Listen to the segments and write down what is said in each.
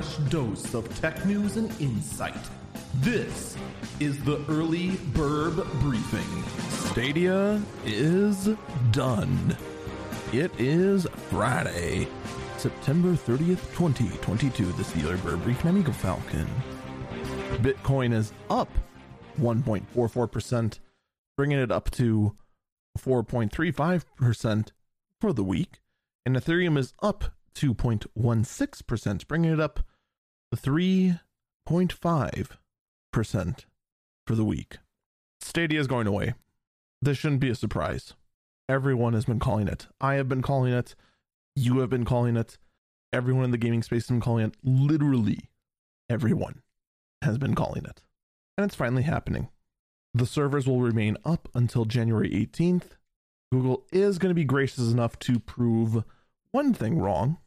fresh dose of tech news and insight. This is the Early Bird Briefing. Stadia is done. It is Friday, September 30th, 2022. This is the Early Bird Briefing. I'm Eagle Falcon. Bitcoin is up 1.44%, bringing it up to 4.35% for the week. And Ethereum is up 2.16%, bringing it up 3.5% for the week. Stadia is going away. This shouldn't be a surprise. Everyone has been calling it. I have been calling it. You have been calling it. Everyone in the gaming space has been calling it. Literally everyone has been calling it. And it's finally happening. The servers will remain up until January 18th. Google is going to be gracious enough to prove one thing wrong,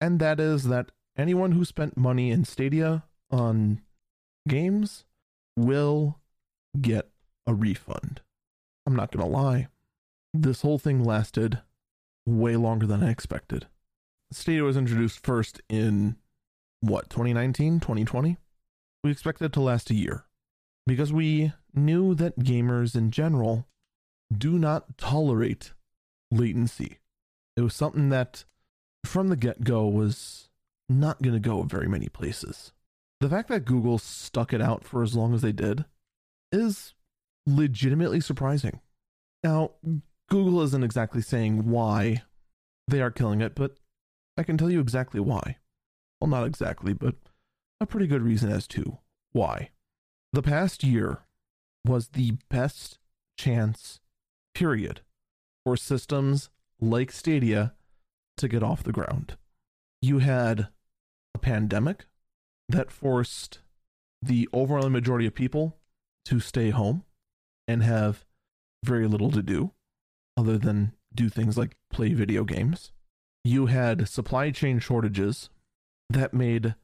and that is that anyone who spent money in Stadia on games will get a refund. I'm not going to lie. This whole thing lasted way longer than I expected. Stadia was introduced first in what, 2019, 2020? We expected it to last a year because we knew that gamers in general do not tolerate latency. It was something that from the get go was not going to go very many places. The fact that Google stuck it out for as long as they did is legitimately surprising. Now, Google isn't exactly saying why they are killing it, but I can tell you exactly why. Well, not exactly, but a pretty good reason as to why. The past year was the best chance, period, for systems like Stadia to get off the ground. You had a pandemic that forced the overwhelming majority of people to stay home and have very little to do other than do things like play video games. You had supply chain shortages that made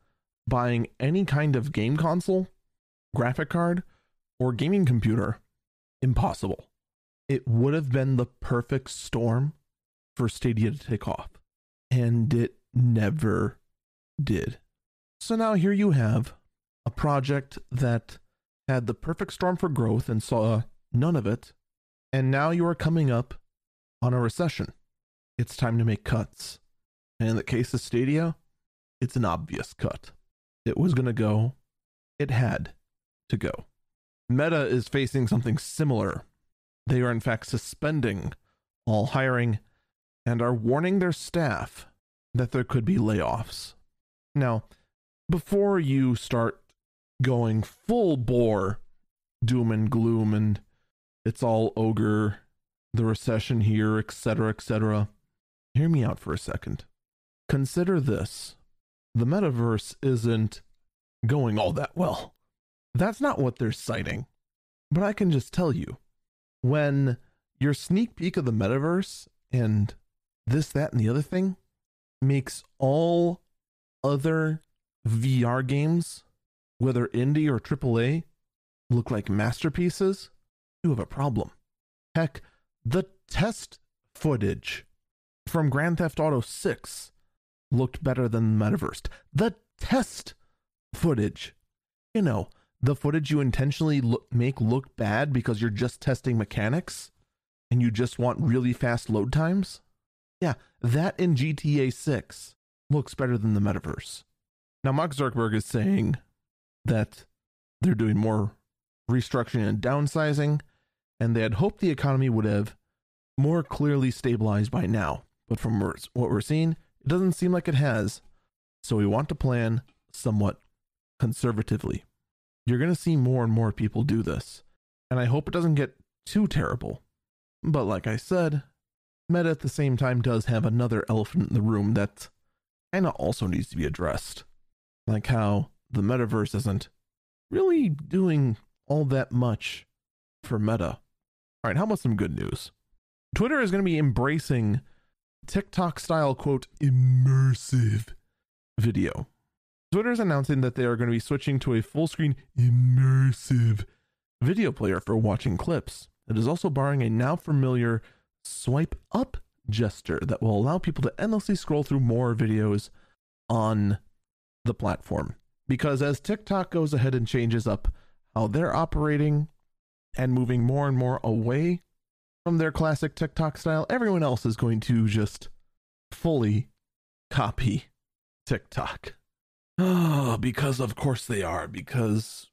buying any kind of game console, graphic card, or gaming computer impossible. It would have been the perfect storm for Stadia to take off, and it never did. So now here you have a project that had the perfect storm for growth and saw none of it, and now you are coming up on a recession. It's time to make cuts. And in the case of Stadia, it's an obvious cut. It was going to go, it had to go. Meta is facing something similar. They are, in fact, suspending all hiring and are warning their staff that there could be layoffs. Now, before you start going full bore doom and gloom and it's all ogre, the recession here, etc., etc., hear me out for a second. Consider this the metaverse isn't going all that well. That's not what they're citing. But I can just tell you when your sneak peek of the metaverse and this, that, and the other thing makes all other VR games, whether indie or AAA, look like masterpieces, you have a problem. Heck, the test footage from Grand Theft Auto 6 looked better than the metaverse. The test footage, you know, the footage you intentionally look, make look bad because you're just testing mechanics and you just want really fast load times. Yeah, that in GTA 6 looks better than the metaverse. Now, Mark Zuckerberg is saying that they're doing more restructuring and downsizing, and they had hoped the economy would have more clearly stabilized by now. But from what we're seeing, it doesn't seem like it has. So we want to plan somewhat conservatively. You're going to see more and more people do this. And I hope it doesn't get too terrible. But like I said, Meta at the same time does have another elephant in the room that kind of also needs to be addressed. Like how the metaverse isn't really doing all that much for Meta. All right, how about some good news? Twitter is going to be embracing TikTok style, quote, immersive video. Twitter is announcing that they are going to be switching to a full screen immersive video player for watching clips. It is also barring a now familiar swipe up gesture that will allow people to endlessly scroll through more videos on the platform. Because as TikTok goes ahead and changes up how they're operating and moving more and more away from their classic TikTok style, everyone else is going to just fully copy TikTok. Oh, because of course they are. Because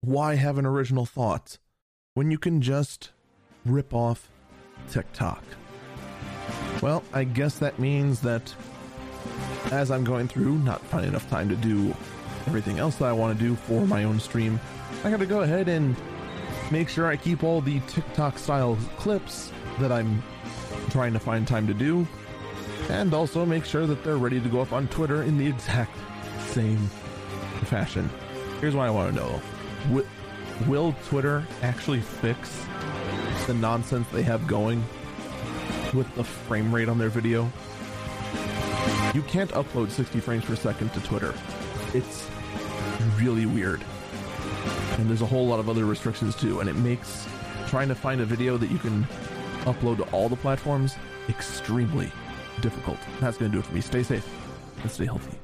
why have an original thought when you can just rip off TikTok? Well, I guess that means that as I'm going through, not finding enough time to do everything else that I want to do for my own stream, I got to go ahead and make sure I keep all the TikTok style clips that I'm trying to find time to do, and also make sure that they're ready to go up on Twitter in the exact same fashion. Here's what I want to know will Twitter actually fix the nonsense they have going with the frame rate on their video? You can't upload 60 frames per second to Twitter. It's really weird. And there's a whole lot of other restrictions too, and it makes trying to find a video that you can upload to all the platforms extremely difficult. That's going to do it for me. Stay safe and stay healthy.